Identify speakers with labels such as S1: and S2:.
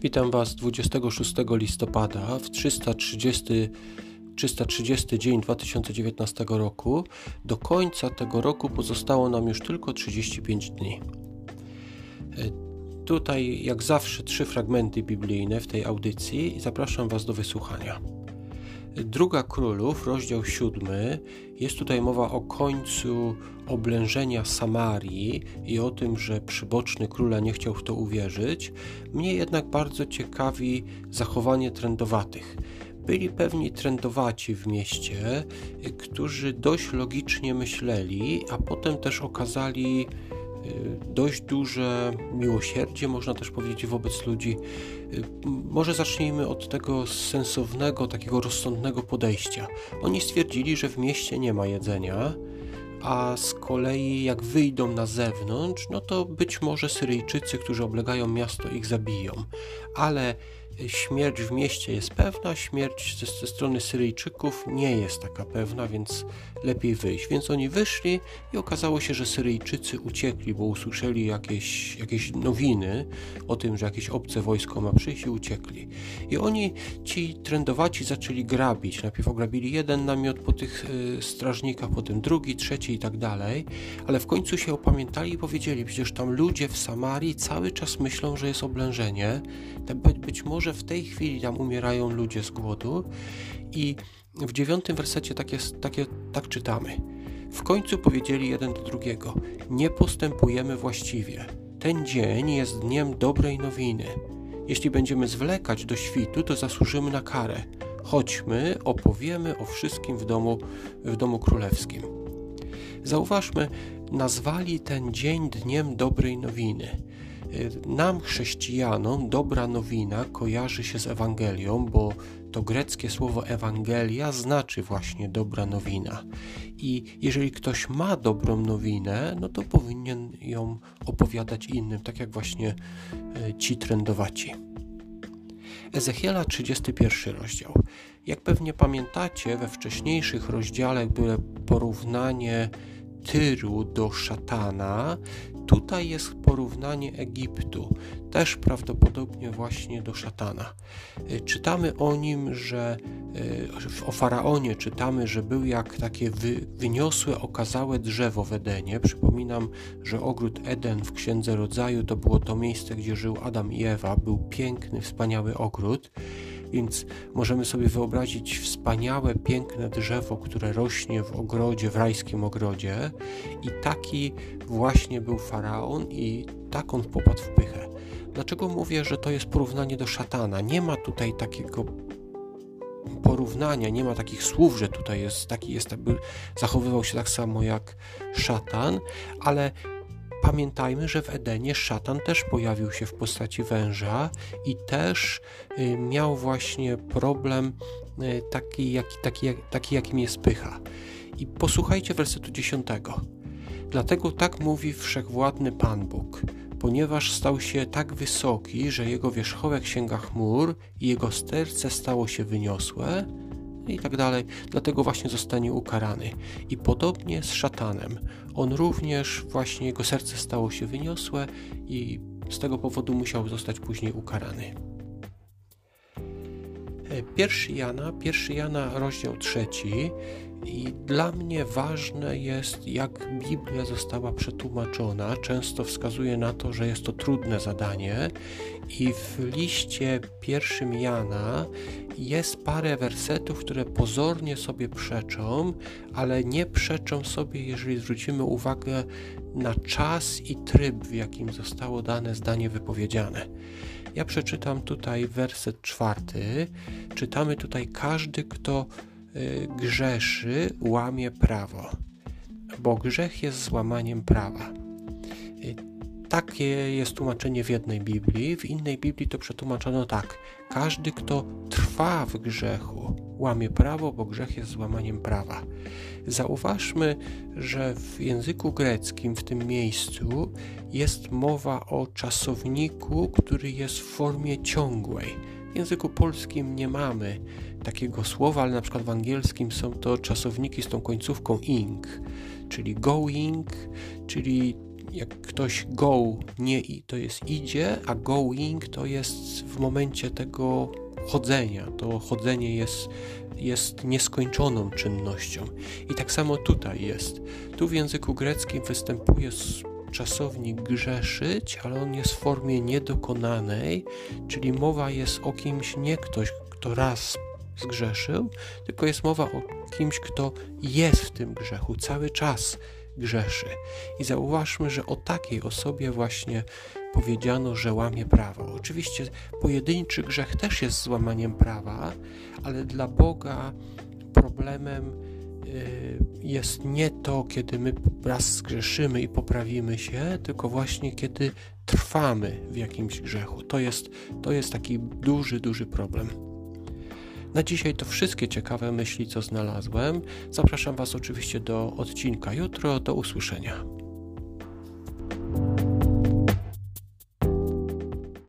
S1: Witam Was 26 listopada w 330, 330 dzień 2019 roku. Do końca tego roku pozostało nam już tylko 35 dni. E, tutaj, jak zawsze, trzy fragmenty biblijne w tej audycji i zapraszam Was do wysłuchania. Druga Królów, rozdział siódmy, jest tutaj mowa o końcu oblężenia Samarii i o tym, że przyboczny króla nie chciał w to uwierzyć. Mnie jednak bardzo ciekawi zachowanie trendowatych. Byli pewni trendowaci w mieście, którzy dość logicznie myśleli, a potem też okazali dość duże miłosierdzie, można też powiedzieć, wobec ludzi. Y, może zacznijmy od tego sensownego, takiego rozsądnego podejścia. Oni stwierdzili, że w mieście nie ma jedzenia, a z kolei jak wyjdą na zewnątrz, no to być może Syryjczycy, którzy oblegają miasto, ich zabiją. Ale śmierć w mieście jest pewna, śmierć ze, ze, strony Syryjczyków nie jest taka pewna, więc lepiej wyjść. Więc oni wyszli i okazało się, że Syryjczycy uciekli, bo usłyszeli jakieś, jakieś nowiny o tym, że jakieś obce wojsko ma przyjść i uciekli. I oni, ci trendowaci, zaczęli grabić. Najpierw ograbili jeden namiot po tych y, strażnikach, potem drugi, trzeci i tak dalej, ale w końcu się opamiętali i powiedzieli, przecież tam ludzie w Samarii cały czas myślą, że jest oblężenie, być może w tej chwili tam umierają ludzie z głodu i w dziewiątym wersecie tak, jest, takie, tak czytamy. W końcu powiedzieli jeden do drugiego: Nie postępujemy właściwie. Ten dzień jest dniem dobrej nowiny. Jeśli będziemy zwlekać do świtu, to zasłużymy na karę. Chodźmy, opowiemy o wszystkim w domu, w domu królewskim. Zauważmy, nazwali ten dzień dniem dobrej nowiny. Nam, chrześcijanom, dobra nowina kojarzy się z Ewangelią, bo to greckie słowo Ewangelia znaczy właśnie dobra nowina. I jeżeli ktoś ma dobrą nowinę, no to powinien ją opowiadać innym, tak jak właśnie e, ci trendowaci. Ezechiela 31 rozdział. Jak pewnie pamiętacie, we wcześniejszych rozdziałach było porównanie Tyru do szatana, Tutaj jest porównanie Egiptu, też prawdopodobnie właśnie do szatana. Y, czytamy o nim, że y, o faraonie czytamy, że był jak takie wy, wyniosłe, okazałe drzewo w Edenie. Przypominam, że ogród Eden w Księdze Rodzaju to było to miejsce, gdzie żył Adam i Ewa. Był piękny, wspaniały ogród. Więc możemy sobie wyobrazić wspaniałe, piękne drzewo, które rośnie w ogrodzie, w rajskim ogrodzie. I taki właśnie był faraon, i tak on popadł w pychę. Dlaczego mówię, że to jest porównanie do szatana? Nie ma tutaj takiego porównania, nie ma takich słów, że tutaj jest taki, jest, jakby zachowywał się tak samo jak szatan, ale Pamiętajmy, że w Edenie szatan też pojawił się w postaci węża i też y, miał właśnie problem y, taki, jaki, taki, taki jakim jest pycha. I posłuchajcie wersetu 10. Dlatego tak mówi wszechwładny Pan Bóg, ponieważ stał się tak wysoki, że jego wierzchołek sięga chmur i jego sterce stało się wyniosłe, i tak dalej, dlatego właśnie zostanie ukarany. I podobnie z szatanem. On również, właśnie jego serce stało się wyniosłe i z tego powodu musiał zostać później ukarany. E, pierwszy Jana, pierwszy Jana, rozdział trzeci. I dla mnie ważne jest, jak Biblia została przetłumaczona. Często wskazuje na to, że jest to trudne zadanie, i w liście pierwszym Jana jest parę wersetów, które pozornie sobie przeczą, ale nie przeczą sobie, jeżeli zwrócimy uwagę na czas i tryb, w jakim zostało dane zdanie wypowiedziane. Ja przeczytam tutaj werset czwarty. Czytamy tutaj: Każdy, kto y, grzeszy, łamie prawo, bo grzech jest złamaniem prawa. Takie jest tłumaczenie w jednej Biblii, w innej Biblii to przetłumaczono tak: Każdy, kto trwa w grzechu, łamie prawo, bo grzech jest złamaniem prawa. Zauważmy, że w języku greckim w tym miejscu jest mowa o czasowniku, który jest w formie ciągłej. W języku polskim nie mamy takiego słowa, ale na przykład w angielskim są to czasowniki z tą końcówką ing, czyli going, czyli jak ktoś go nie i to jest idzie, a going to jest w momencie tego chodzenia. To chodzenie jest, jest nieskończoną czynnością. I tak samo tutaj jest. Tu w języku greckim występuje czasownik grzeszyć, ale on jest w formie niedokonanej, czyli mowa jest o kimś, nie ktoś, kto raz zgrzeszył, tylko jest mowa o kimś, kto jest w tym grzechu, cały czas grzeszy. I zauważmy, że o takiej osobie właśnie powiedziano, że łamie prawo. Oczywiście pojedynczy grzech też jest złamaniem prawa, ale dla Boga problemem y, jest nie to, kiedy my raz zgrzeszymy i poprawimy się, tylko właśnie kiedy trwamy w jakimś grzechu. To jest, to jest taki duży, duży problem. Na dzisiaj to wszystkie ciekawe myśli, co znalazłem. Zapraszam Was oczywiście do odcinka jutro. Do usłyszenia.